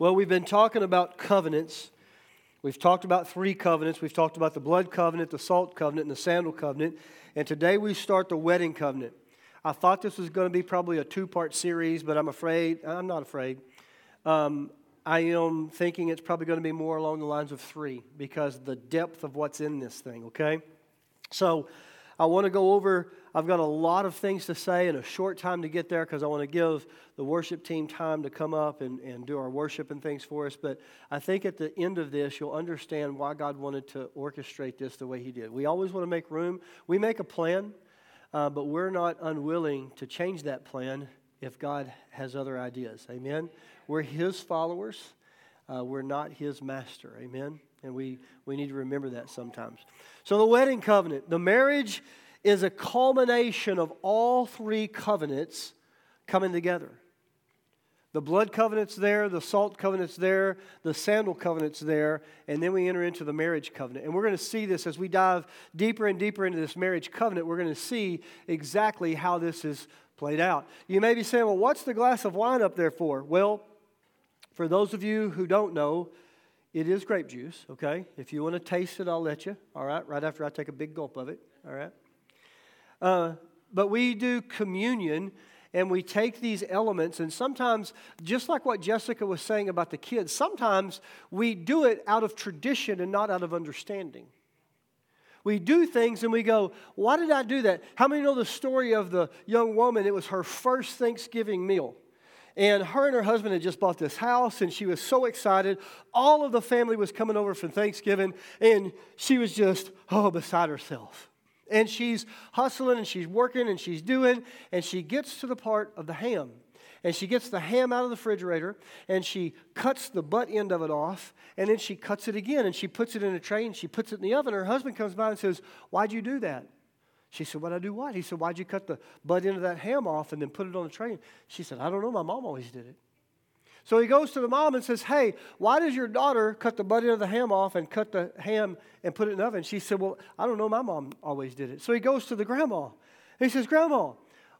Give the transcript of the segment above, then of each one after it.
Well, we've been talking about covenants. We've talked about three covenants. We've talked about the blood covenant, the salt covenant, and the sandal covenant. And today we start the wedding covenant. I thought this was going to be probably a two part series, but I'm afraid, I'm not afraid. Um, I am thinking it's probably going to be more along the lines of three because the depth of what's in this thing, okay? So I want to go over I've got a lot of things to say in a short time to get there because I want to give the worship team time to come up and, and do our worship and things for us. But I think at the end of this, you'll understand why God wanted to orchestrate this the way He did. We always want to make room, we make a plan, uh, but we're not unwilling to change that plan if God has other ideas. Amen? We're His followers, uh, we're not His master. Amen? And we, we need to remember that sometimes. So, the wedding covenant, the marriage is a culmination of all three covenants coming together. The blood covenant's there, the salt covenant's there, the sandal covenant's there, and then we enter into the marriage covenant. And we're going to see this as we dive deeper and deeper into this marriage covenant. We're going to see exactly how this is played out. You may be saying, well, what's the glass of wine up there for? Well, for those of you who don't know, it is grape juice, okay? If you want to taste it, I'll let you, all right? Right after I take a big gulp of it, all right? Uh, but we do communion and we take these elements, and sometimes, just like what Jessica was saying about the kids, sometimes we do it out of tradition and not out of understanding. We do things and we go, Why did I do that? How many know the story of the young woman? It was her first Thanksgiving meal. And her and her husband had just bought this house, and she was so excited. All of the family was coming over for Thanksgiving, and she was just, oh, beside herself and she's hustling and she's working and she's doing, and she gets to the part of the ham. And she gets the ham out of the refrigerator and she cuts the butt end of it off and then she cuts it again and she puts it in a tray and she puts it in the oven. Her husband comes by and says, Why'd you do that? She said, What'd I do what? He said, Why'd you cut the butt end of that ham off and then put it on the tray? She said, I don't know. My mom always did it. So he goes to the mom and says, Hey, why does your daughter cut the butt end of the ham off and cut the ham and put it in the oven? She said, Well, I don't know. My mom always did it. So he goes to the grandma. He says, Grandma,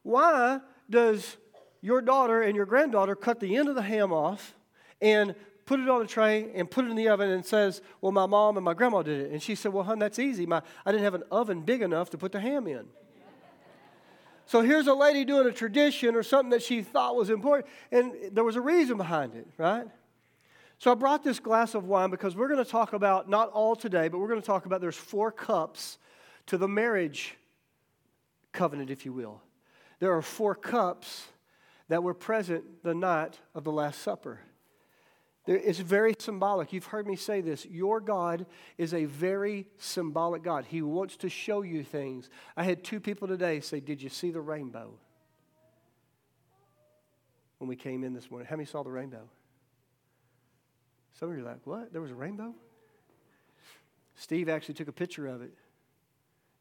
why does your daughter and your granddaughter cut the end of the ham off and put it on a tray and put it in the oven and says, Well, my mom and my grandma did it? And she said, Well, hon, that's easy. My, I didn't have an oven big enough to put the ham in. So here's a lady doing a tradition or something that she thought was important, and there was a reason behind it, right? So I brought this glass of wine because we're going to talk about, not all today, but we're going to talk about there's four cups to the marriage covenant, if you will. There are four cups that were present the night of the Last Supper. It's very symbolic. You've heard me say this. Your God is a very symbolic God. He wants to show you things. I had two people today say, Did you see the rainbow? When we came in this morning. How many saw the rainbow? Some of you are like, What? There was a rainbow? Steve actually took a picture of it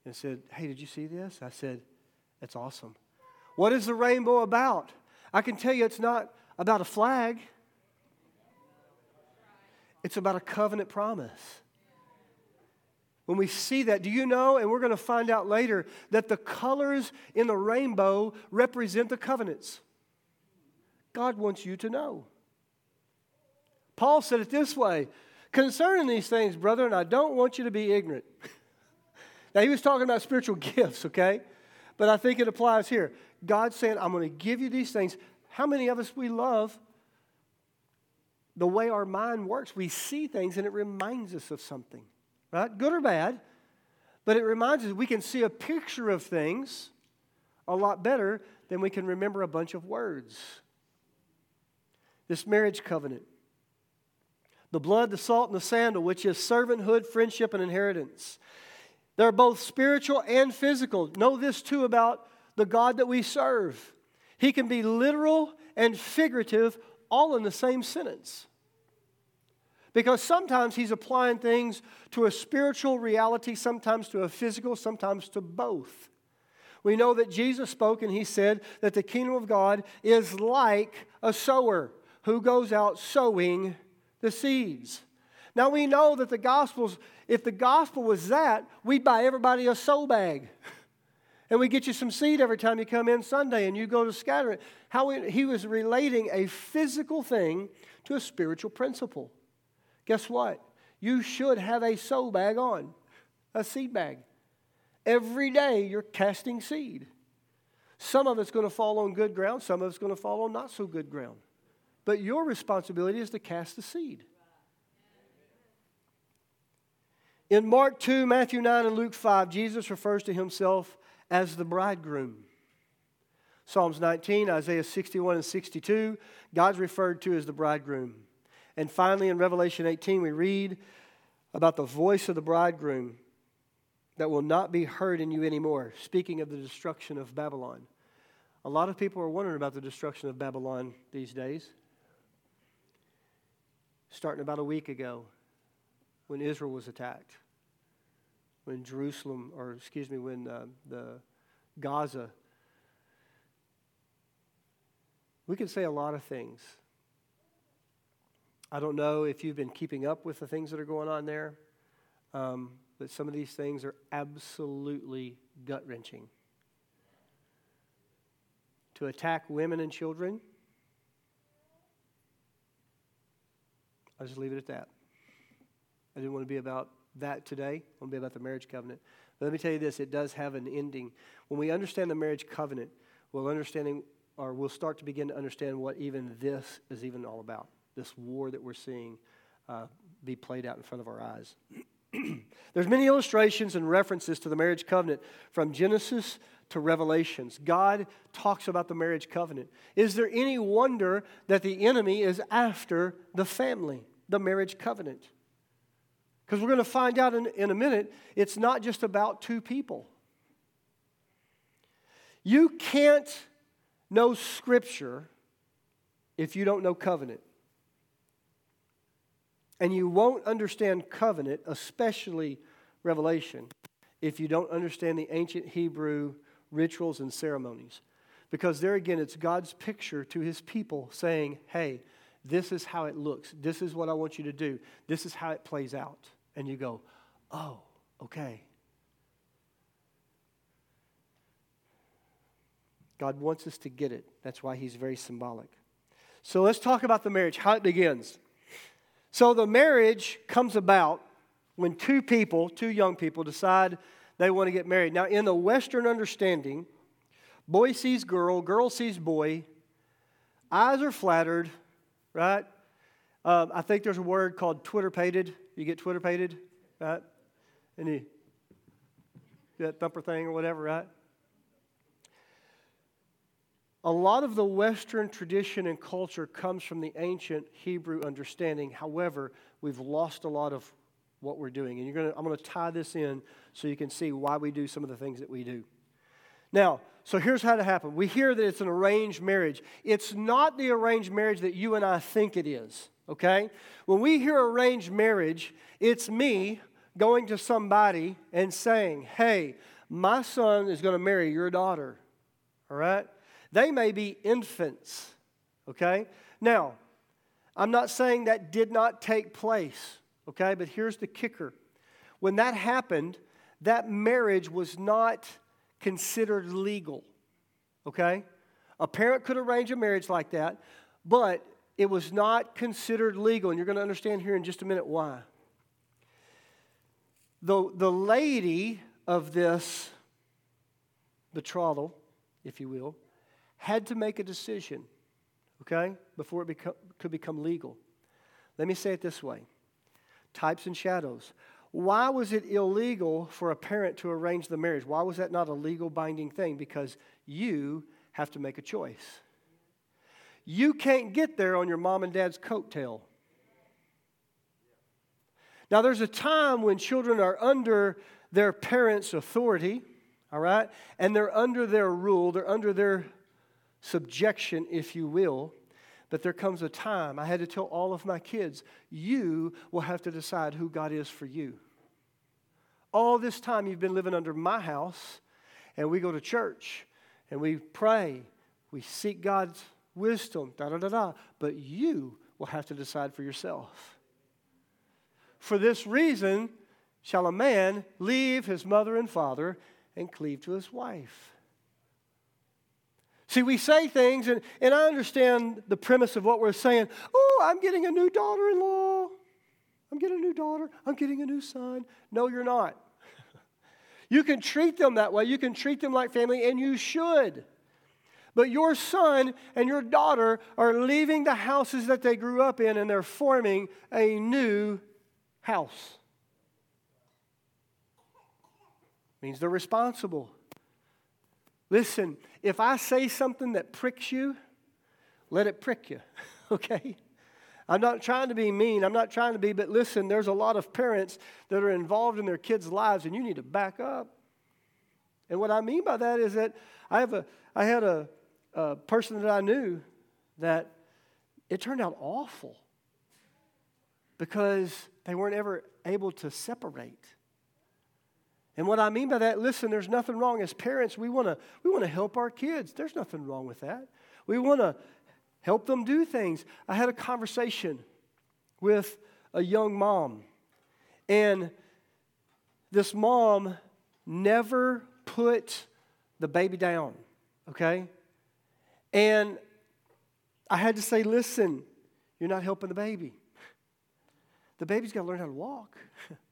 and said, Hey, did you see this? I said, That's awesome. What is the rainbow about? I can tell you it's not about a flag. It's about a covenant promise. When we see that, do you know, and we're going to find out later, that the colors in the rainbow represent the covenants? God wants you to know. Paul said it this way concerning these things, brethren, I don't want you to be ignorant. now, he was talking about spiritual gifts, okay? But I think it applies here. God's saying, I'm going to give you these things. How many of us we love the way our mind works. We see things and it reminds us of something, right? Good or bad, but it reminds us we can see a picture of things a lot better than we can remember a bunch of words. This marriage covenant, the blood, the salt, and the sandal, which is servanthood, friendship, and inheritance. They're both spiritual and physical. Know this too about the God that we serve. He can be literal and figurative all in the same sentence. Because sometimes he's applying things to a spiritual reality, sometimes to a physical, sometimes to both. We know that Jesus spoke and he said that the kingdom of God is like a sower who goes out sowing the seeds. Now we know that the gospel's, if the gospel was that, we'd buy everybody a sow bag. And we get you some seed every time you come in Sunday and you go to scatter it. How he was relating a physical thing to a spiritual principle. Guess what? You should have a sow bag on, a seed bag. Every day you're casting seed. Some of it's going to fall on good ground, some of it's going to fall on not so good ground. But your responsibility is to cast the seed. In Mark 2, Matthew 9, and Luke 5, Jesus refers to himself as the bridegroom. Psalms 19, Isaiah 61 and 62, God's referred to as the bridegroom. And finally, in Revelation 18, we read about the voice of the bridegroom that will not be heard in you anymore, speaking of the destruction of Babylon. A lot of people are wondering about the destruction of Babylon these days. Starting about a week ago, when Israel was attacked, when Jerusalem, or excuse me, when uh, the Gaza. We can say a lot of things. I don't know if you've been keeping up with the things that are going on there, um, but some of these things are absolutely gut wrenching. To attack women and children, I'll just leave it at that. I didn't want to be about that today. I want to be about the marriage covenant. But let me tell you this it does have an ending. When we understand the marriage covenant, we'll understanding or we'll start to begin to understand what even this is even all about. This war that we're seeing uh, be played out in front of our eyes. There's many illustrations and references to the marriage covenant from Genesis to Revelations. God talks about the marriage covenant. Is there any wonder that the enemy is after the family, the marriage covenant? Because we're going to find out in, in a minute, it's not just about two people. You can't know Scripture if you don't know covenant. And you won't understand covenant, especially Revelation, if you don't understand the ancient Hebrew rituals and ceremonies. Because there again, it's God's picture to his people saying, hey, this is how it looks. This is what I want you to do. This is how it plays out and you go, oh, okay. God wants us to get it. That's why he's very symbolic. So let's talk about the marriage, how it begins. So the marriage comes about when two people, two young people, decide they want to get married. Now, in the Western understanding, boy sees girl, girl sees boy, eyes are flattered, right? Uh, I think there's a word called twitterpated. You get twitterpated, right? And you, that thumper thing or whatever, right? A lot of the Western tradition and culture comes from the ancient Hebrew understanding. However, we've lost a lot of what we're doing. And you're gonna, I'm going to tie this in so you can see why we do some of the things that we do. Now, so here's how it happened. We hear that it's an arranged marriage. It's not the arranged marriage that you and I think it is okay? When we hear arranged marriage, it's me going to somebody and saying, hey, my son is going to marry your daughter, all right? They may be infants, okay? Now, I'm not saying that did not take place, okay? But here's the kicker. When that happened, that marriage was not considered legal, okay? A parent could arrange a marriage like that, but it was not considered legal. And you're going to understand here in just a minute why. The, the lady of this betrothal, if you will, had to make a decision, okay, before it become, could become legal. Let me say it this way types and shadows. Why was it illegal for a parent to arrange the marriage? Why was that not a legal binding thing? Because you have to make a choice. You can't get there on your mom and dad's coattail. Now, there's a time when children are under their parents' authority, all right, and they're under their rule, they're under their subjection, if you will. But there comes a time, I had to tell all of my kids, you will have to decide who God is for you. All this time you've been living under my house, and we go to church, and we pray, we seek God's wisdom, da da da da. But you will have to decide for yourself. For this reason, shall a man leave his mother and father and cleave to his wife. See, we say things, and, and I understand the premise of what we're saying. Oh, I'm getting a new daughter in law. I'm getting a new daughter. I'm getting a new son. No, you're not. you can treat them that way. You can treat them like family, and you should. But your son and your daughter are leaving the houses that they grew up in and they're forming a new house. Means they're responsible. Listen, if I say something that pricks you, let it prick you, okay? I'm not trying to be mean. I'm not trying to be, but listen, there's a lot of parents that are involved in their kids' lives, and you need to back up. And what I mean by that is that I have a, I had a, a person that I knew that it turned out awful because they weren't ever able to separate. And what I mean by that, listen, there's nothing wrong. As parents, we want to we want to help our kids. There's nothing wrong with that. We want to help them do things. I had a conversation with a young mom, and this mom never put the baby down, okay? And I had to say, listen, you're not helping the baby. The baby's got to learn how to walk.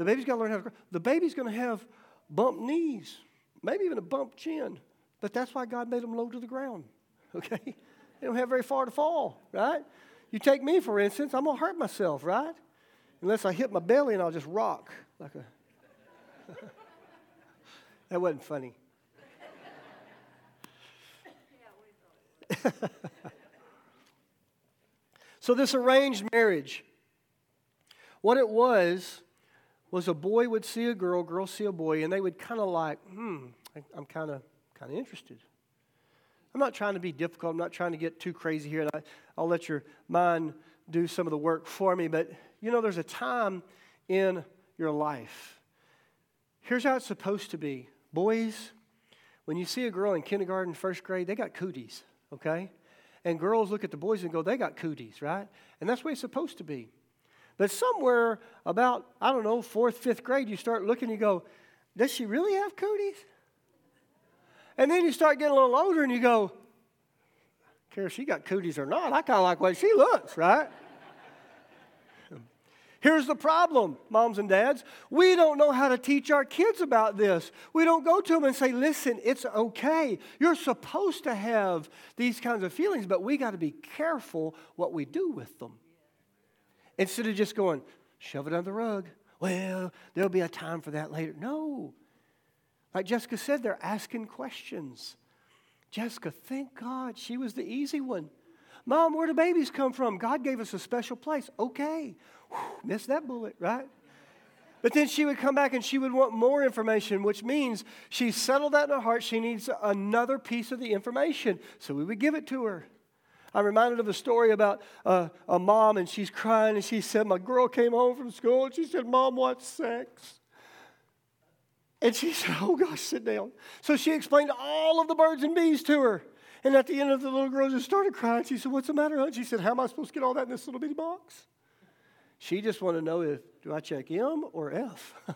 the baby's got to learn how to. Grow. The baby's going to have bump knees, maybe even a bump chin. But that's why God made them low to the ground. Okay? They don't have very far to fall, right? You take me, for instance, I'm going to hurt myself, right? Unless I hit my belly and I'll just rock like a. that wasn't funny. so, this arranged marriage, what it was, was a boy would see a girl, girl see a boy, and they would kind of like, hmm, I'm kind of kind of interested. I'm not trying to be difficult. I'm not trying to get too crazy here. And I, I'll let your mind do some of the work for me. But you know, there's a time in your life. Here's how it's supposed to be. Boys, when you see a girl in kindergarten, first grade, they got cooties okay? And girls look at the boys and go, they got cooties, right? And that's the way it's supposed to be. But somewhere about, I don't know, fourth, fifth grade, you start looking, you go, does she really have cooties? And then you start getting a little older and you go, care if she got cooties or not. I kind of like the way she looks, right? Here's the problem, moms and dads. We don't know how to teach our kids about this. We don't go to them and say, listen, it's okay. You're supposed to have these kinds of feelings, but we got to be careful what we do with them. Instead of just going, shove it under the rug. Well, there'll be a time for that later. No. Like Jessica said, they're asking questions. Jessica, thank God she was the easy one. Mom, where do babies come from? God gave us a special place. Okay. Whew, missed that bullet, right? But then she would come back and she would want more information, which means she settled that in her heart. She needs another piece of the information. So we would give it to her. I'm reminded of a story about uh, a mom, and she's crying, and she said, My girl came home from school, and she said, Mom, what's sex? And she said, Oh gosh, sit down. So she explained all of the birds and bees to her. And at the end of the little girl just started crying. She said, What's the matter, hon? She said, How am I supposed to get all that in this little bitty box? She just wanted to know if do I check M or F?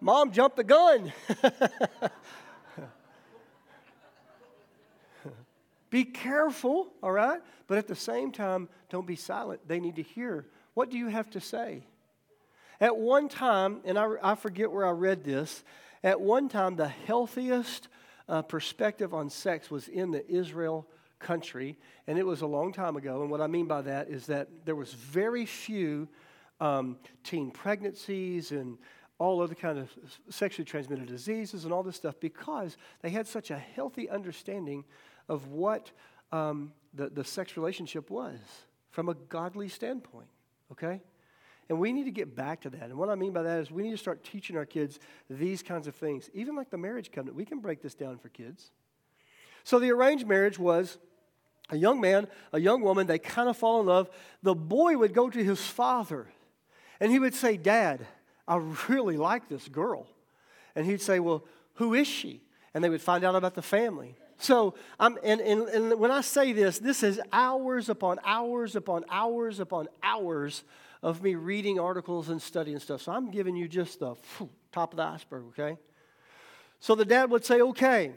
Mom jumped the gun. be careful, all right? But at the same time, don't be silent. They need to hear. What do you have to say? At one time, and I, I forget where I read this, at one time, the healthiest uh, perspective on sex was in the Israel country, and it was a long time ago. And what I mean by that is that there was very few um, teen pregnancies and all other kind of sexually transmitted diseases and all this stuff because they had such a healthy understanding of what um, the, the sex relationship was from a godly standpoint. Okay? And we need to get back to that. And what I mean by that is we need to start teaching our kids these kinds of things. Even like the marriage covenant, we can break this down for kids. So the arranged marriage was a young man, a young woman, they kind of fall in love. The boy would go to his father and he would say, Dad, I really like this girl. And he'd say, Well, who is she? And they would find out about the family. So, I'm, and, and, and when I say this, this is hours upon hours upon hours upon hours of me reading articles and studying stuff. So I'm giving you just the top of the iceberg, okay? So the dad would say, okay.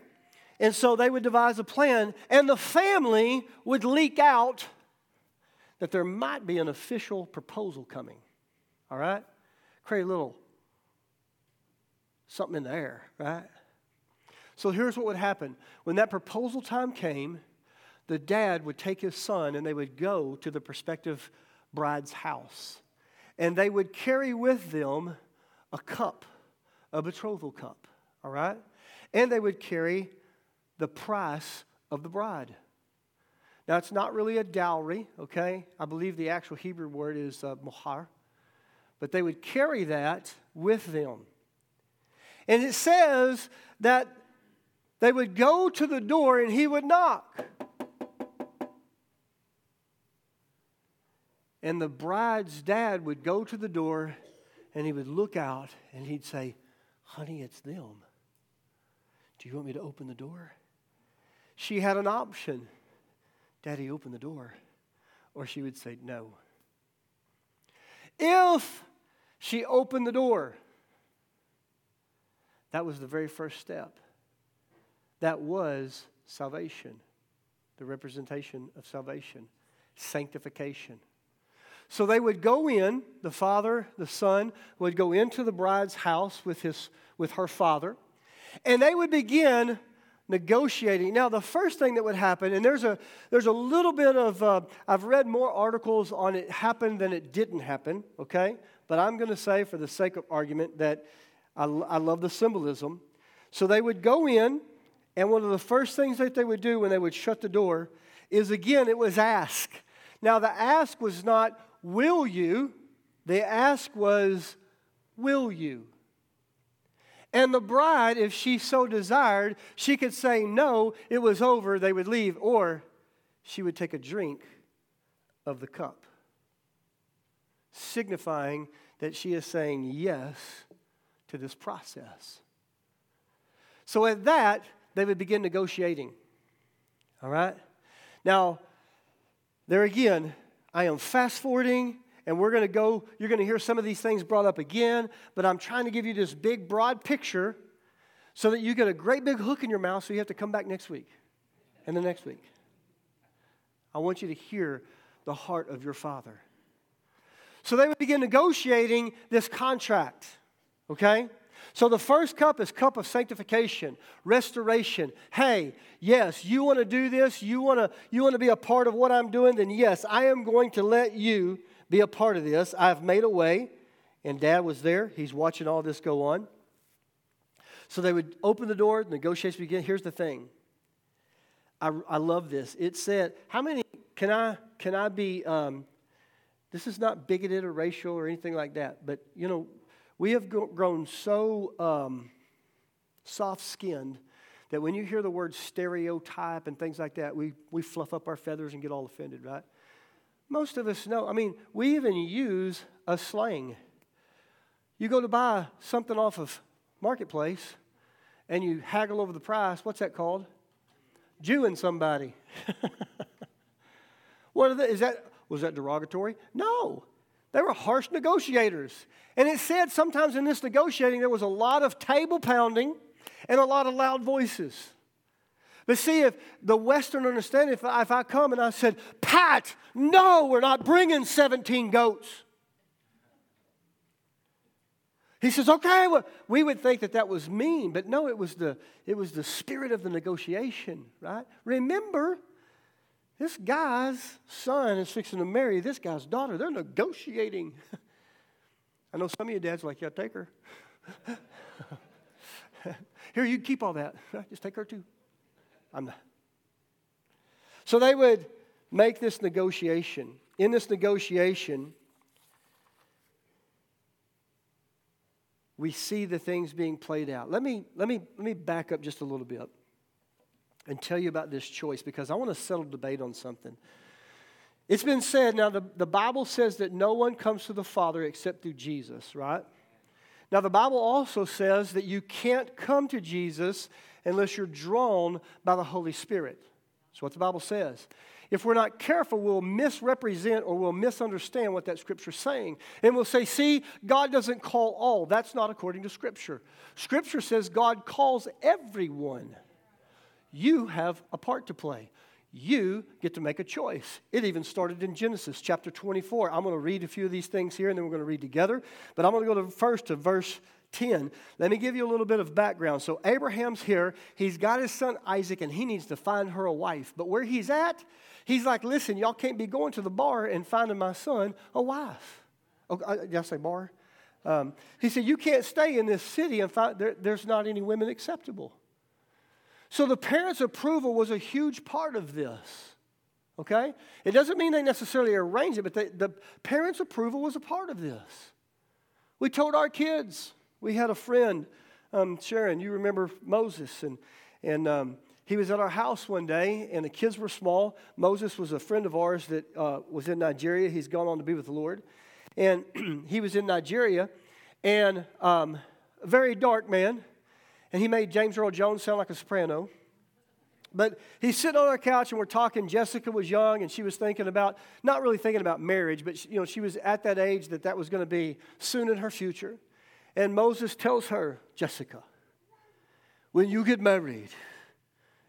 And so they would devise a plan, and the family would leak out that there might be an official proposal coming. All right? Create a little something in the air, right? So here's what would happen. When that proposal time came, the dad would take his son and they would go to the prospective bride's house. And they would carry with them a cup, a betrothal cup, all right? And they would carry the price of the bride. Now, it's not really a dowry, okay? I believe the actual Hebrew word is uh, mohar. But they would carry that with them. And it says that they would go to the door and he would knock. And the bride's dad would go to the door and he would look out and he'd say, Honey, it's them. Do you want me to open the door? She had an option. Daddy, open the door. Or she would say, No. If she opened the door, that was the very first step. That was salvation, the representation of salvation, sanctification. So they would go in, the father, the son would go into the bride's house with, his, with her father, and they would begin negotiating. Now, the first thing that would happen, and there's a, there's a little bit of, uh, I've read more articles on it happened than it didn't happen, okay? But I'm going to say, for the sake of argument, that I, I love the symbolism. So they would go in, and one of the first things that they would do when they would shut the door is again, it was ask. Now, the ask was not, will you? The ask was, will you? And the bride, if she so desired, she could say no, it was over, they would leave, or she would take a drink of the cup, signifying that she is saying yes to this process. So at that, they would begin negotiating. All right? Now, there again, I am fast forwarding, and we're going to go, you're going to hear some of these things brought up again, but I'm trying to give you this big, broad picture so that you get a great big hook in your mouth so you have to come back next week and the next week. I want you to hear the heart of your Father. So they would begin negotiating this contract, okay? So the first cup is cup of sanctification, restoration. Hey, yes, you want to do this, you want to you want to be a part of what I'm doing, then yes, I am going to let you be a part of this. I've made a way, and dad was there. He's watching all this go on. So they would open the door, negotiations begin. Here's the thing. I, I love this. It said, how many can I can I be um, this is not bigoted or racial or anything like that, but you know, we have grown so um, soft skinned that when you hear the word stereotype and things like that, we, we fluff up our feathers and get all offended, right? Most of us know. I mean, we even use a slang. You go to buy something off of Marketplace and you haggle over the price. What's that called? Jewing somebody. what they, is that? Was that derogatory? No. They were harsh negotiators. And it said sometimes in this negotiating there was a lot of table pounding and a lot of loud voices. But see, if the Western understanding, if I, if I come and I said, Pat, no, we're not bringing 17 goats. He says, okay, well, we would think that that was mean, but no, it was the, it was the spirit of the negotiation, right? Remember, this guy's son is fixing to marry this guy's daughter. They're negotiating. I know some of you dads like, yeah, take her. Here, you keep all that. Just take her too. I'm not. So they would make this negotiation. In this negotiation, we see the things being played out. Let me, let me, let me back up just a little bit and tell you about this choice because I want to settle debate on something. It's been said, now the, the Bible says that no one comes to the Father except through Jesus, right? Now the Bible also says that you can't come to Jesus unless you're drawn by the Holy Spirit. That's what the Bible says. if we're not careful, we'll misrepresent or we'll misunderstand what that scripture's saying. And we'll say, see, God doesn't call all. That's not according to scripture. Scripture says God calls everyone. You have a part to play. You get to make a choice. It even started in Genesis chapter 24. I'm going to read a few of these things here and then we're going to read together. But I'm going to go to first to verse 10. Let me give you a little bit of background. So, Abraham's here. He's got his son Isaac, and he needs to find her a wife. But where he's at, He's like, listen, y'all can't be going to the bar and finding my son a wife. Oh, uh, did I say bar? Um, he said, you can't stay in this city and find there, there's not any women acceptable. So the parents' approval was a huge part of this. Okay? It doesn't mean they necessarily arranged it, but they, the parents' approval was a part of this. We told our kids, we had a friend, um, Sharon, you remember Moses, and, and um, he was at our house one day, and the kids were small. Moses was a friend of ours that uh, was in Nigeria. He's gone on to be with the Lord. And he was in Nigeria, and um, a very dark man. And he made James Earl Jones sound like a soprano. But he's sitting on our couch and we're talking. Jessica was young and she was thinking about, not really thinking about marriage, but she, you know, she was at that age that that was going to be soon in her future. And Moses tells her, Jessica, when you get married,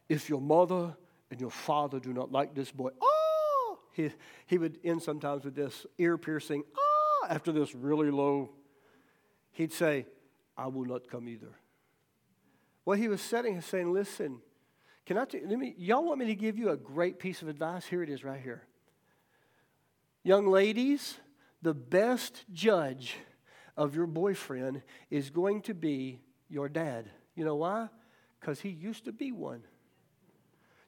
if your mother and your father do not like this boy, oh, he, he would end sometimes with this ear piercing, oh, after this really low, he'd say, I will not come either. What he was setting is saying, listen, can I t- let me, y'all want me to give you a great piece of advice? Here it is right here. Young ladies, the best judge of your boyfriend is going to be your dad. You know why? Because he used to be one.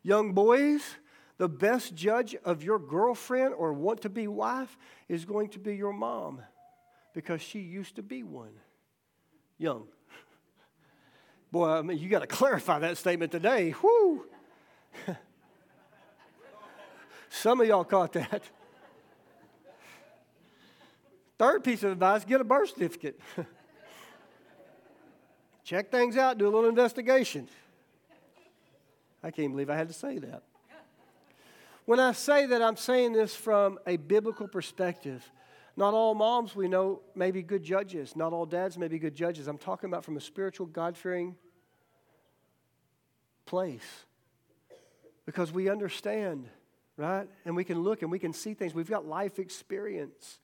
Young boys, the best judge of your girlfriend or want to be wife is going to be your mom because she used to be one. Young. Boy, I mean, you got to clarify that statement today. Whoo! Some of y'all caught that. Third piece of advice get a birth certificate. Check things out, do a little investigation. I can't believe I had to say that. When I say that, I'm saying this from a biblical perspective. Not all moms we know may be good judges. Not all dads may be good judges. I'm talking about from a spiritual, God fearing place. Because we understand, right? And we can look and we can see things. We've got life experience.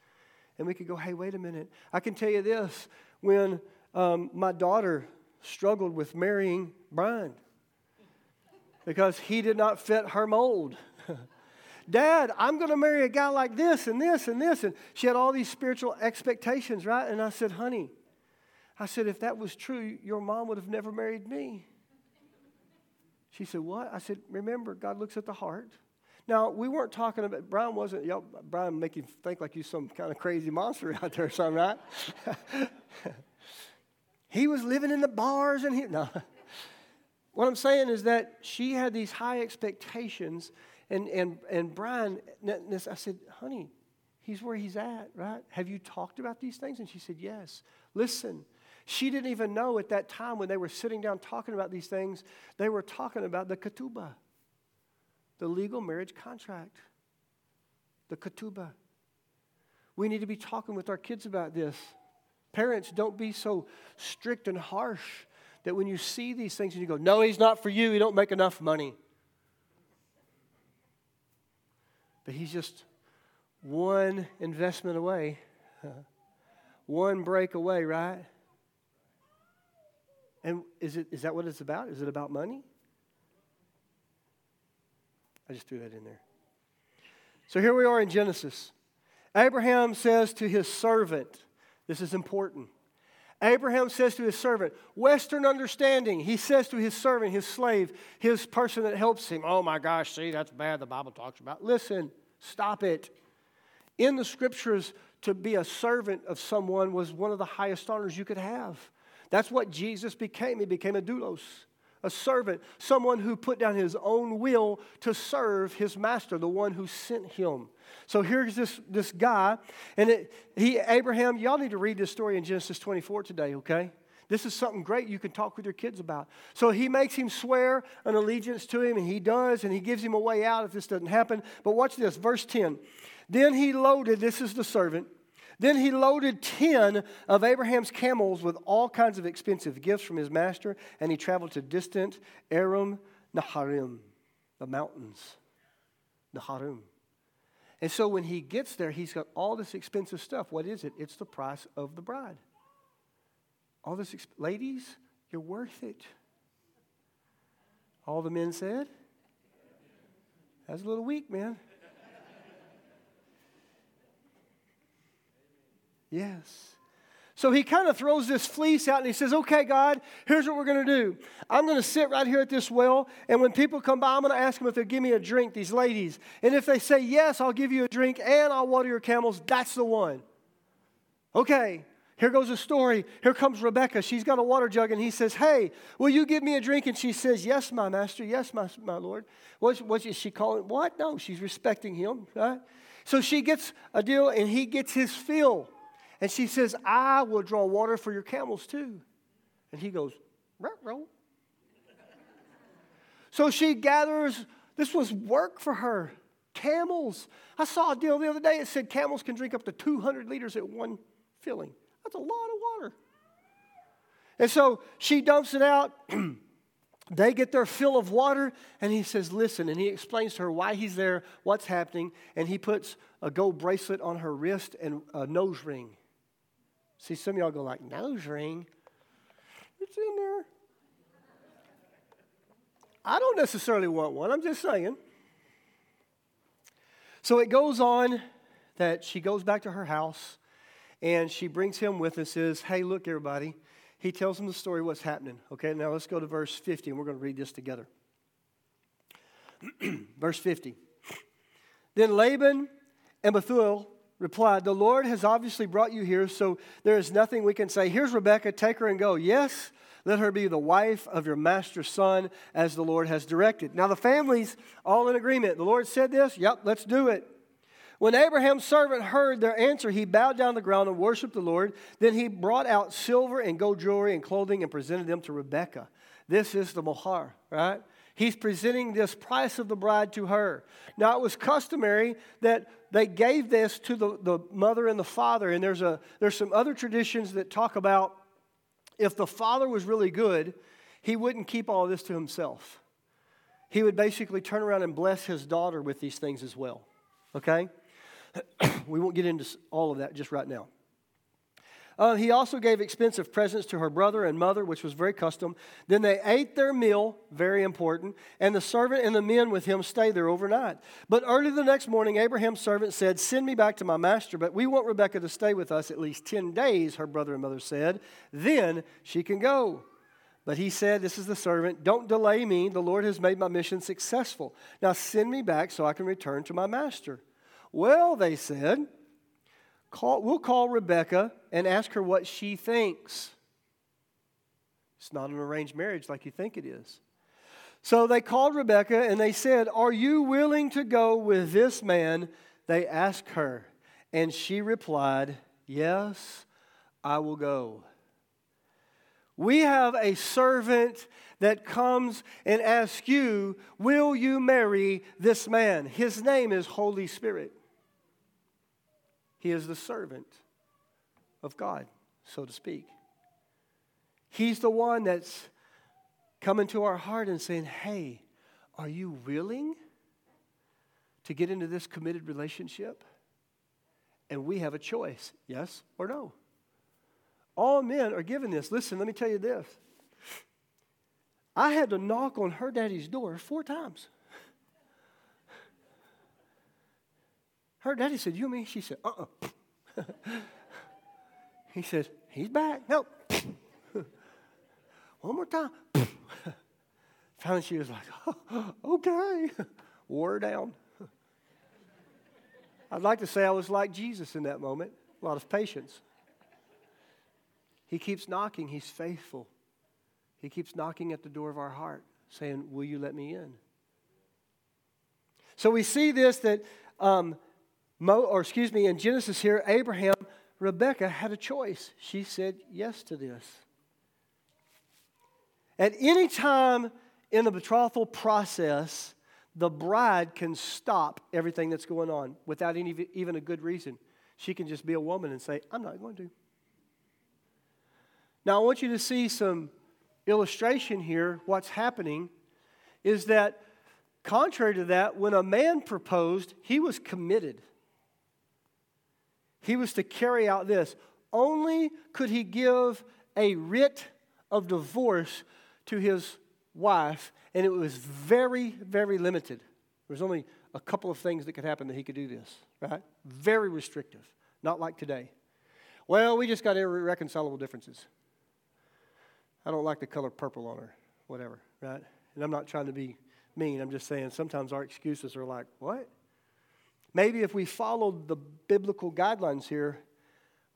And we can go, hey, wait a minute. I can tell you this when um, my daughter struggled with marrying Brian, because he did not fit her mold. Dad, I'm going to marry a guy like this and this and this. And she had all these spiritual expectations, right? And I said, honey, I said, if that was true, your mom would have never married me. She said, what? I said, remember, God looks at the heart. Now, we weren't talking about, Brian wasn't, know, Brian make you think like you some kind of crazy monster out there or something, right? he was living in the bars and he, no. What I'm saying is that she had these high expectations, and, and, and Brian, I said, honey, he's where he's at, right? Have you talked about these things? And she said, yes. Listen, she didn't even know at that time when they were sitting down talking about these things, they were talking about the ketubah, the legal marriage contract. The ketubah. We need to be talking with our kids about this. Parents, don't be so strict and harsh that when you see these things and you go, no, he's not for you, he don't make enough money. But he's just one investment away, one break away, right? And is, it, is that what it's about? Is it about money? I just threw that in there. So here we are in Genesis. Abraham says to his servant, this is important. Abraham says to his servant, Western understanding. He says to his servant, his slave, his person that helps him, Oh my gosh, see, that's bad. The Bible talks about. Listen, stop it. In the scriptures, to be a servant of someone was one of the highest honors you could have. That's what Jesus became. He became a doulos a servant, someone who put down his own will to serve his master, the one who sent him. So here's this, this guy, and it, he, Abraham, y'all need to read this story in Genesis 24 today, okay? This is something great you can talk with your kids about. So he makes him swear an allegiance to him, and he does, and he gives him a way out if this doesn't happen. But watch this, verse 10. Then he loaded, this is the servant, then he loaded 10 of Abraham's camels with all kinds of expensive gifts from his master, and he traveled to distant Aram Naharim, the mountains. Naharim. And so when he gets there, he's got all this expensive stuff. What is it? It's the price of the bride. All this, exp- ladies, you're worth it. All the men said, That's a little weak, man. Yes. So he kind of throws this fleece out and he says, Okay, God, here's what we're going to do. I'm going to sit right here at this well, and when people come by, I'm going to ask them if they'll give me a drink, these ladies. And if they say, Yes, I'll give you a drink and I'll water your camels, that's the one. Okay, here goes a story. Here comes Rebecca. She's got a water jug, and he says, Hey, will you give me a drink? And she says, Yes, my master. Yes, my, my Lord. What's, what is she calling? What? No, she's respecting him, right? So she gets a deal, and he gets his fill. And she says, I will draw water for your camels too. And he goes, row, so she gathers, this was work for her. Camels. I saw a deal the other day. It said camels can drink up to 200 liters at one filling. That's a lot of water. And so she dumps it out. they get their fill of water, and he says, Listen. And he explains to her why he's there, what's happening, and he puts a gold bracelet on her wrist and a nose ring. See, some of y'all go like, nose ring? It's in there. I don't necessarily want one, I'm just saying. So it goes on that she goes back to her house and she brings him with and says, Hey, look, everybody. He tells them the story, what's happening. Okay, now let's go to verse 50 and we're going to read this together. verse 50. Then Laban and Bethuel replied, The Lord has obviously brought you here, so there is nothing we can say. Here's Rebecca, take her and go. Yes, let her be the wife of your master's son, as the Lord has directed. Now, the family's all in agreement. The Lord said this, yep, let's do it. When Abraham's servant heard their answer, he bowed down the ground and worshiped the Lord. Then he brought out silver and gold jewelry and clothing and presented them to Rebekah. This is the mohar, right? He's presenting this price of the bride to her. Now, it was customary that they gave this to the, the mother and the father, and there's, a, there's some other traditions that talk about if the father was really good, he wouldn't keep all this to himself. He would basically turn around and bless his daughter with these things as well. Okay? we won't get into all of that just right now. Uh, he also gave expensive presents to her brother and mother, which was very custom. Then they ate their meal, very important, and the servant and the men with him stayed there overnight. But early the next morning, Abraham's servant said, Send me back to my master, but we want Rebekah to stay with us at least 10 days, her brother and mother said. Then she can go. But he said, This is the servant, don't delay me. The Lord has made my mission successful. Now send me back so I can return to my master. Well, they said, Call, we'll call Rebecca and ask her what she thinks. It's not an arranged marriage like you think it is. So they called Rebecca and they said, Are you willing to go with this man? They asked her. And she replied, Yes, I will go. We have a servant that comes and asks you, Will you marry this man? His name is Holy Spirit. He is the servant of God, so to speak. He's the one that's coming to our heart and saying, Hey, are you willing to get into this committed relationship? And we have a choice yes or no. All men are given this. Listen, let me tell you this. I had to knock on her daddy's door four times. Her daddy said, You mean? She said, Uh uh-uh. uh he says, He's back. No. One more time. Finally, she was like, oh, Okay. Wore down. I'd like to say I was like Jesus in that moment, a lot of patience. He keeps knocking, He's faithful. He keeps knocking at the door of our heart, saying, Will you let me in? So we see this that um, Mo, or excuse me, in Genesis here, Abraham, Rebecca had a choice. She said yes to this. At any time in the betrothal process, the bride can stop everything that's going on without any, even a good reason. She can just be a woman and say, I'm not going to. Now, I want you to see some illustration here. What's happening is that, contrary to that, when a man proposed, he was committed. He was to carry out this. Only could he give a writ of divorce to his wife, and it was very, very limited. There was only a couple of things that could happen that he could do this, right? Very restrictive, not like today. Well, we just got irreconcilable differences. I don't like the color purple on her, whatever, right? And I'm not trying to be mean. I'm just saying sometimes our excuses are like, what? Maybe if we followed the biblical guidelines here,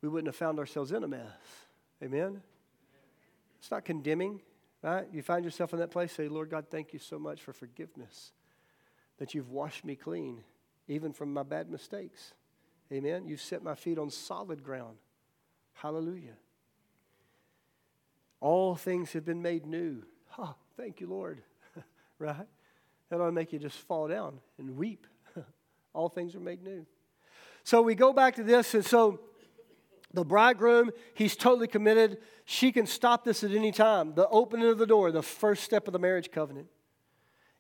we wouldn't have found ourselves in a mess. Amen? It's not condemning, right? You find yourself in that place, say, Lord God, thank you so much for forgiveness, that you've washed me clean, even from my bad mistakes. Amen? You've set my feet on solid ground. Hallelujah. All things have been made new. Oh, thank you, Lord. right? That ought to make you just fall down and weep. All things are made new. So we go back to this, and so the bridegroom, he's totally committed. She can stop this at any time. The opening of the door, the first step of the marriage covenant,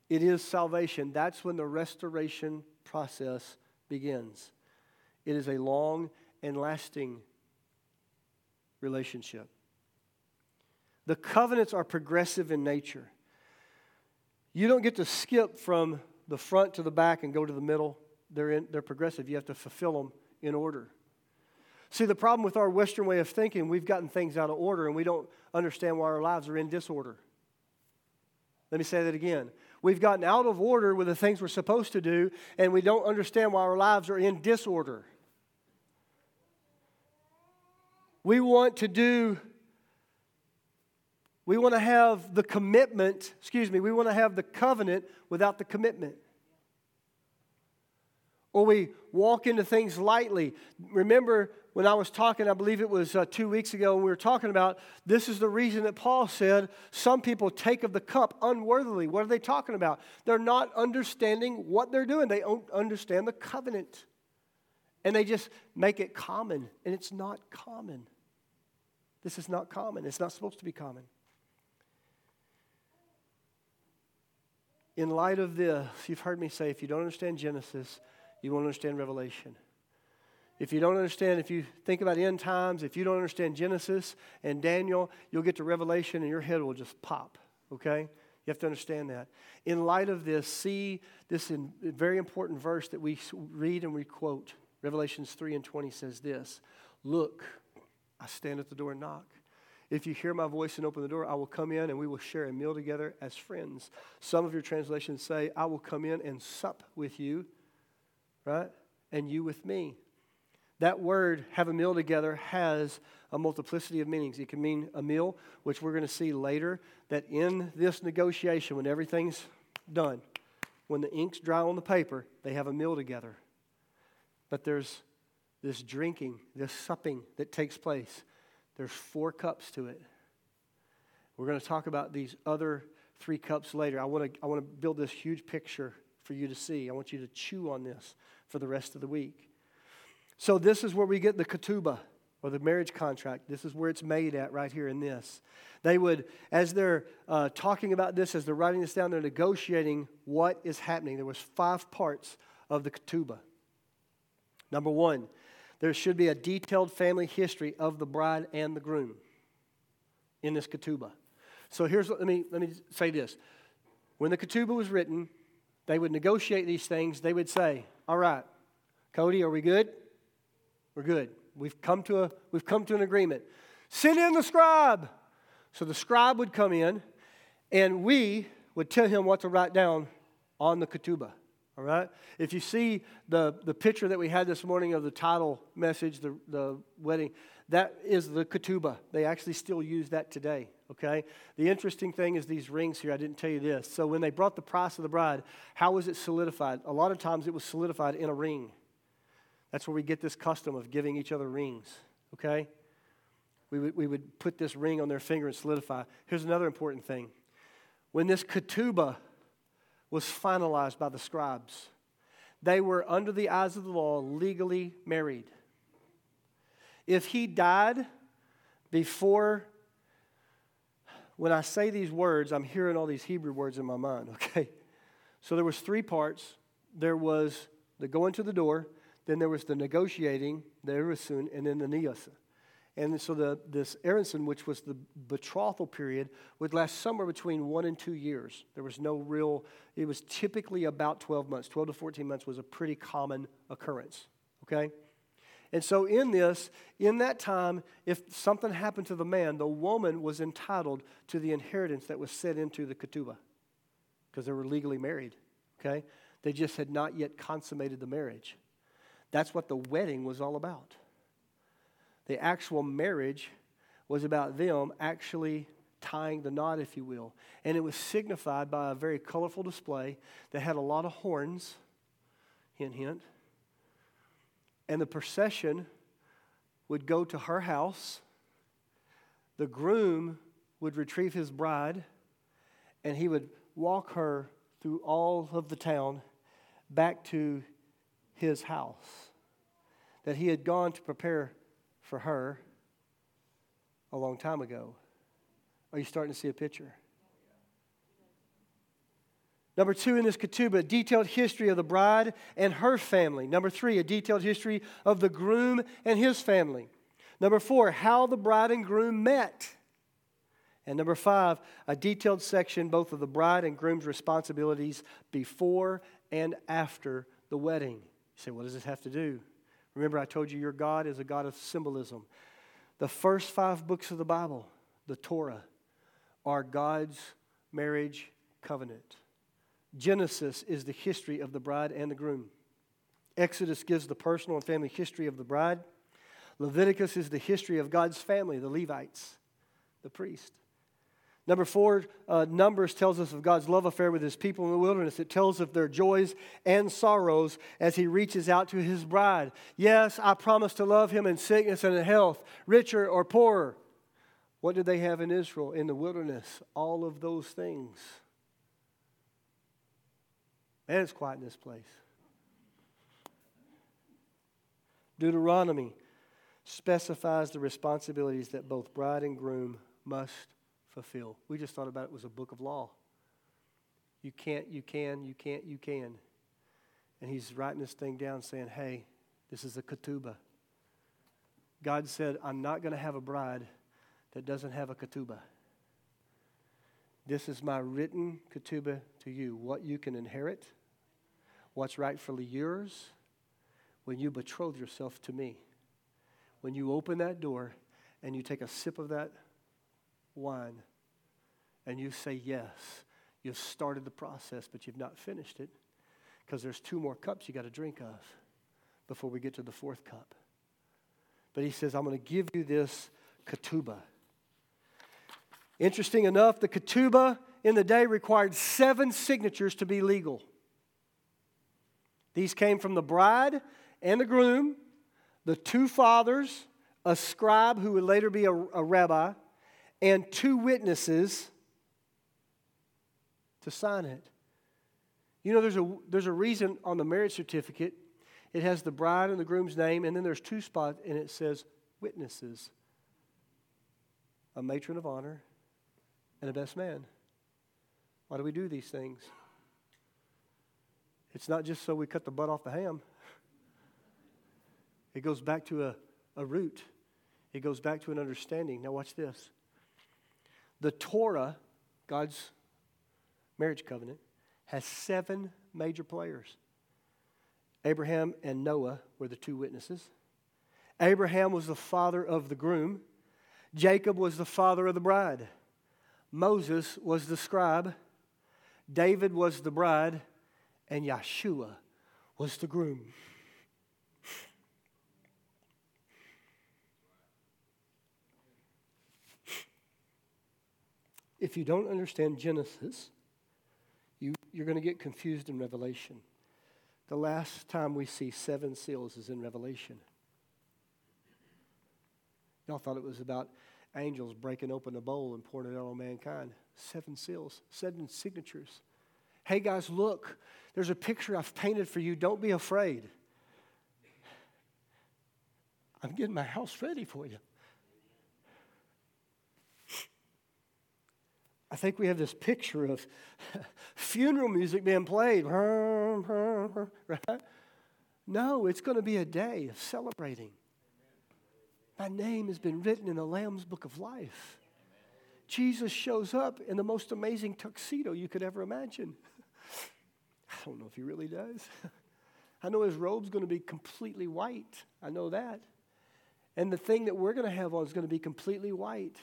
it is salvation. That's when the restoration process begins. It is a long and lasting relationship. The covenants are progressive in nature. You don't get to skip from the front to the back and go to the middle. They're, in, they're progressive. You have to fulfill them in order. See, the problem with our Western way of thinking, we've gotten things out of order and we don't understand why our lives are in disorder. Let me say that again. We've gotten out of order with the things we're supposed to do, and we don't understand why our lives are in disorder. We want to do we want to have the commitment, excuse me, we want to have the covenant without the commitment. Or we walk into things lightly. Remember when I was talking, I believe it was uh, two weeks ago, we were talking about this is the reason that Paul said some people take of the cup unworthily. What are they talking about? They're not understanding what they're doing, they don't understand the covenant. And they just make it common, and it's not common. This is not common. It's not supposed to be common. in light of this, you've heard me say if you don't understand Genesis, you won't understand Revelation. If you don't understand, if you think about end times, if you don't understand Genesis and Daniel, you'll get to Revelation and your head will just pop, okay? You have to understand that. In light of this, see this very important verse that we read and we quote. Revelations 3 and 20 says this Look, I stand at the door and knock. If you hear my voice and open the door, I will come in and we will share a meal together as friends. Some of your translations say, I will come in and sup with you, right? And you with me. That word, have a meal together, has a multiplicity of meanings. It can mean a meal, which we're going to see later, that in this negotiation, when everything's done, when the ink's dry on the paper, they have a meal together. But there's this drinking, this supping that takes place. There's four cups to it. We're going to talk about these other three cups later. I want to I want to build this huge picture for you to see. I want you to chew on this for the rest of the week. So this is where we get the ketubah or the marriage contract. This is where it's made at right here in this. They would, as they're uh, talking about this, as they're writing this down, they're negotiating what is happening. There was five parts of the ketubah. Number one, there should be a detailed family history of the bride and the groom in this ketubah. So here's let me, let me say this. When the ketubah was written, they would negotiate these things. They would say, All right, Cody, are we good? We're good. We've come to, a, we've come to an agreement. Send in the scribe. So the scribe would come in, and we would tell him what to write down on the ketubah. All right? If you see the, the picture that we had this morning of the title message, the, the wedding, that is the ketubah. They actually still use that today. Okay? The interesting thing is these rings here. I didn't tell you this. So when they brought the price of the bride, how was it solidified? A lot of times it was solidified in a ring. That's where we get this custom of giving each other rings. Okay? we would, we would put this ring on their finger and solidify. Here's another important thing. When this ketubah was finalized by the scribes, they were, under the eyes of the law, legally married. If he died before, when I say these words, I'm hearing all these Hebrew words in my mind, okay? So there was three parts. There was the going to the door, then there was the negotiating, the Erusin, and then the Niyasa. And so the, this Erusin, which was the betrothal period, would last somewhere between one and two years. There was no real, it was typically about 12 months. 12 to 14 months was a pretty common occurrence, okay? And so in this, in that time, if something happened to the man, the woman was entitled to the inheritance that was set into the ketubah because they were legally married, okay? They just had not yet consummated the marriage. That's what the wedding was all about. The actual marriage was about them actually tying the knot, if you will. And it was signified by a very colorful display that had a lot of horns, hint, hint. And the procession would go to her house. The groom would retrieve his bride, and he would walk her through all of the town back to his house that he had gone to prepare for her a long time ago. Are you starting to see a picture? Number two in this ketubah, a detailed history of the bride and her family. Number three, a detailed history of the groom and his family. Number four, how the bride and groom met. And number five, a detailed section both of the bride and groom's responsibilities before and after the wedding. You say, what does this have to do? Remember, I told you your God is a God of symbolism. The first five books of the Bible, the Torah, are God's marriage covenant. Genesis is the history of the bride and the groom. Exodus gives the personal and family history of the bride. Leviticus is the history of God's family, the Levites, the priest. Number four, uh, Numbers tells us of God's love affair with his people in the wilderness. It tells of their joys and sorrows as he reaches out to his bride. Yes, I promise to love him in sickness and in health, richer or poorer. What did they have in Israel in the wilderness? All of those things. And it's quiet in this place. Deuteronomy specifies the responsibilities that both bride and groom must fulfill. We just thought about it was a book of law. You can't, you can, you can't, you can. And he's writing this thing down saying, hey, this is a ketubah. God said, I'm not going to have a bride that doesn't have a ketubah. This is my written ketubah to you. What you can inherit, what's rightfully yours when you betroth yourself to me. When you open that door and you take a sip of that wine and you say yes, you've started the process, but you've not finished it because there's two more cups you got to drink of before we get to the fourth cup. But he says, I'm going to give you this ketubah. Interesting enough, the ketubah in the day required seven signatures to be legal. These came from the bride and the groom, the two fathers, a scribe who would later be a, a rabbi, and two witnesses to sign it. You know, there's a, there's a reason on the marriage certificate it has the bride and the groom's name, and then there's two spots, and it says witnesses a matron of honor and a best man. Why do we do these things? It's not just so we cut the butt off the ham. It goes back to a, a root. It goes back to an understanding. Now, watch this. The Torah, God's marriage covenant, has seven major players. Abraham and Noah were the two witnesses. Abraham was the father of the groom. Jacob was the father of the bride. Moses was the scribe. David was the bride. And Yeshua was the groom. if you don't understand Genesis, you, you're going to get confused in Revelation. The last time we see seven seals is in Revelation. Y'all thought it was about angels breaking open a bowl and pouring it out on mankind. Seven seals, seven signatures. Hey guys, look, there's a picture I've painted for you. Don't be afraid. I'm getting my house ready for you. I think we have this picture of funeral music being played. No, it's going to be a day of celebrating. My name has been written in the Lamb's book of life. Jesus shows up in the most amazing tuxedo you could ever imagine. I don't know if he really does. I know his robe's going to be completely white. I know that. And the thing that we're going to have on is going to be completely white.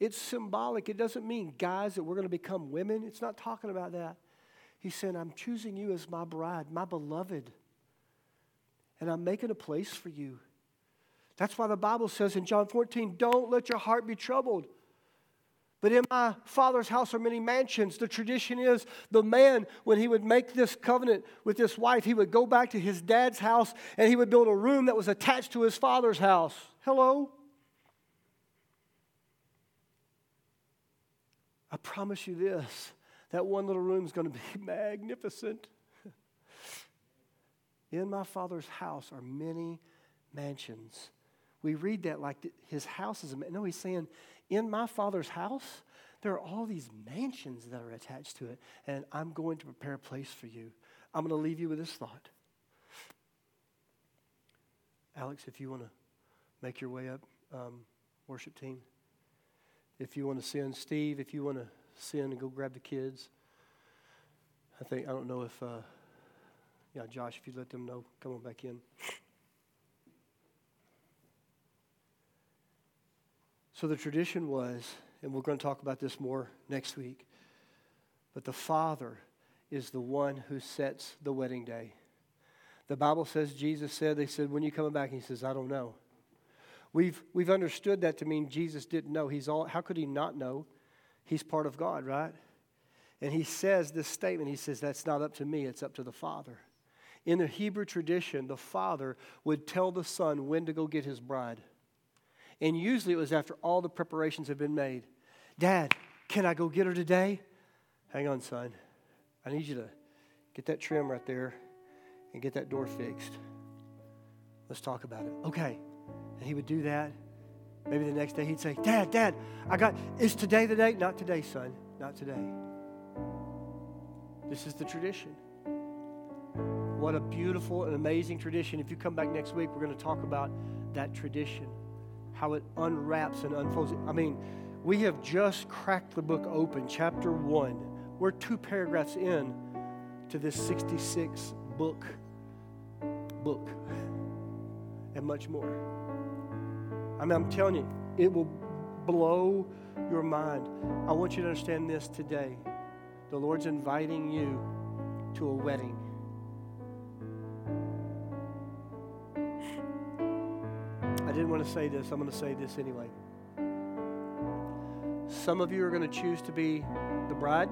It's symbolic. It doesn't mean, guys, that we're going to become women. It's not talking about that. He said, I'm choosing you as my bride, my beloved. And I'm making a place for you. That's why the Bible says in John 14, don't let your heart be troubled. But in my father's house are many mansions. The tradition is the man, when he would make this covenant with this wife, he would go back to his dad's house and he would build a room that was attached to his father's house. Hello? I promise you this that one little room is going to be magnificent. In my father's house are many mansions. We read that like his house is a man. no, he's saying in my Father's house, there are all these mansions that are attached to it, and I'm going to prepare a place for you. I'm going to leave you with this thought. Alex, if you want to make your way up, um, worship team. If you want to send Steve, if you want to send and go grab the kids. I think, I don't know if, uh, yeah, Josh, if you let them know, come on back in. So the tradition was, and we're going to talk about this more next week, but the father is the one who sets the wedding day. The Bible says, Jesus said, they said, when you coming back? he says, I don't know. We've, we've understood that to mean Jesus didn't know. He's all, how could he not know? He's part of God, right? And he says this statement, he says, that's not up to me, it's up to the Father. In the Hebrew tradition, the father would tell the son when to go get his bride. And usually it was after all the preparations had been made. Dad, can I go get her today? Hang on, son. I need you to get that trim right there and get that door fixed. Let's talk about it. Okay. And he would do that. Maybe the next day he'd say, Dad, Dad, I got, is today the day? Not today, son. Not today. This is the tradition. What a beautiful and amazing tradition. If you come back next week, we're going to talk about that tradition how it unwraps and unfolds. I mean, we have just cracked the book open, chapter one. We're two paragraphs in to this 66 book book and much more. I mean, I'm telling you, it will blow your mind. I want you to understand this today. The Lord's inviting you to a wedding. Didn't want to say this. I'm going to say this anyway. Some of you are going to choose to be the bride.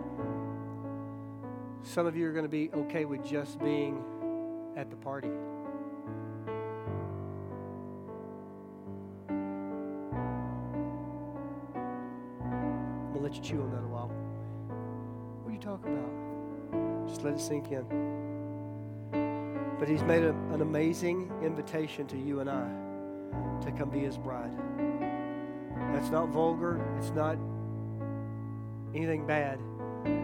Some of you are going to be okay with just being at the party. I'm going to let you chew on that a while. What are you talking about? Just let it sink in. But he's made a, an amazing invitation to you and I to come be his bride. That's not vulgar. It's not anything bad.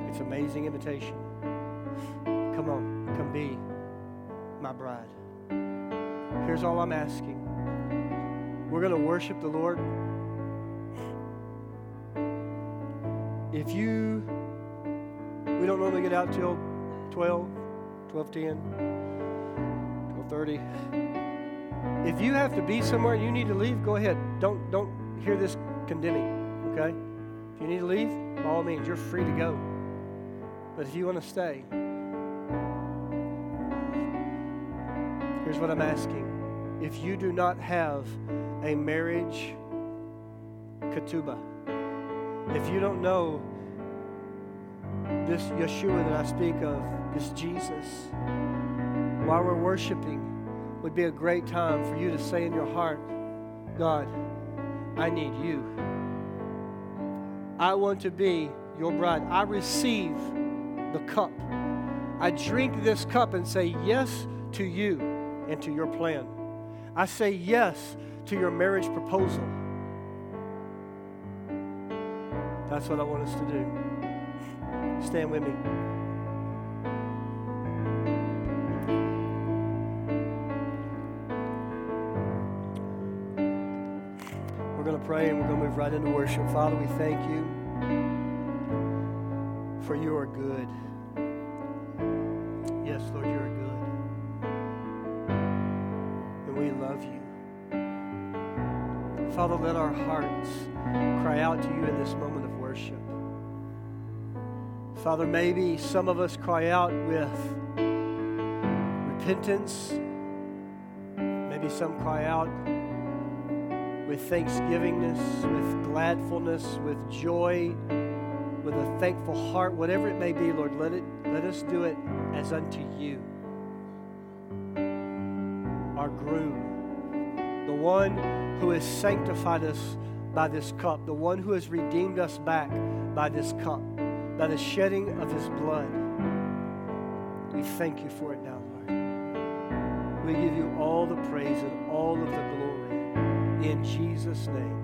It's amazing invitation. Come on, come be my bride. Here's all I'm asking. We're going to worship the Lord. If you, we don't normally get out till 12, 12:10, 12:30. If you have to be somewhere and you need to leave, go ahead. Don't don't hear this condemning, okay? If you need to leave, by all means, you're free to go. But if you want to stay, here's what I'm asking. If you do not have a marriage ketubah, if you don't know this Yeshua that I speak of, this Jesus, while we're worshiping, would be a great time for you to say in your heart, God, I need you. I want to be your bride. I receive the cup. I drink this cup and say yes to you and to your plan. I say yes to your marriage proposal. That's what I want us to do. Stand with me. Pray and we're going to move right into worship. Father, we thank you for you are good. Yes, Lord, you are good. And we love you. Father, let our hearts cry out to you in this moment of worship. Father, maybe some of us cry out with repentance. Maybe some cry out with thanksgivingness, with gladfulness, with joy, with a thankful heart, whatever it may be, Lord, let it let us do it as unto you. Our groom, the one who has sanctified us by this cup, the one who has redeemed us back by this cup, by the shedding of his blood. We thank you for it now, Lord. We give you all the praise and all of the glory in Jesus' name.